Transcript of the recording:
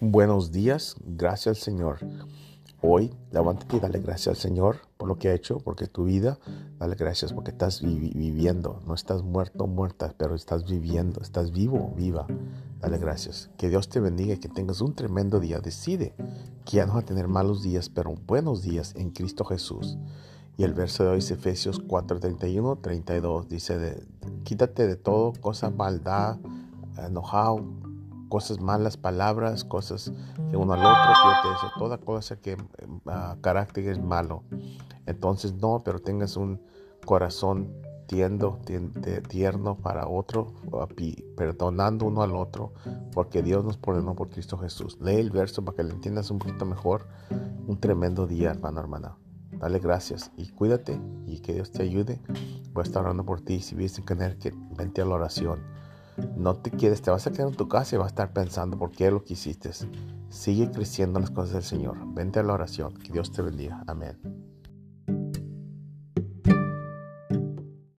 Buenos días, gracias al Señor. Hoy levántate y dale gracias al Señor por lo que ha hecho, porque tu vida, dale gracias porque estás viviendo, no estás muerto, muerta, pero estás viviendo, estás vivo, viva. Dale gracias. Que Dios te bendiga y que tengas un tremendo día. Decide que ya no a tener malos días, pero buenos días en Cristo Jesús. Y el verso de hoy es Efesios 4, 31, 32. Dice, quítate de todo, cosa maldad, enojado, cosas malas, palabras, cosas que uno al otro, eso, toda cosa que uh, carácter es malo. Entonces no, pero tengas un corazón tiendo, tierno para otro, perdonando uno al otro, porque Dios nos perdonó por Cristo Jesús. Lee el verso para que lo entiendas un poquito mejor. Un tremendo día, hermano, hermana. Dale gracias y cuídate y que Dios te ayude. Voy a estar orando por ti. Si tener que vente a la oración. No te quedes, te vas a quedar en tu casa y vas a estar pensando por qué lo que hiciste. Sigue creciendo en las cosas del Señor. Vente a la oración. Que Dios te bendiga. Amén.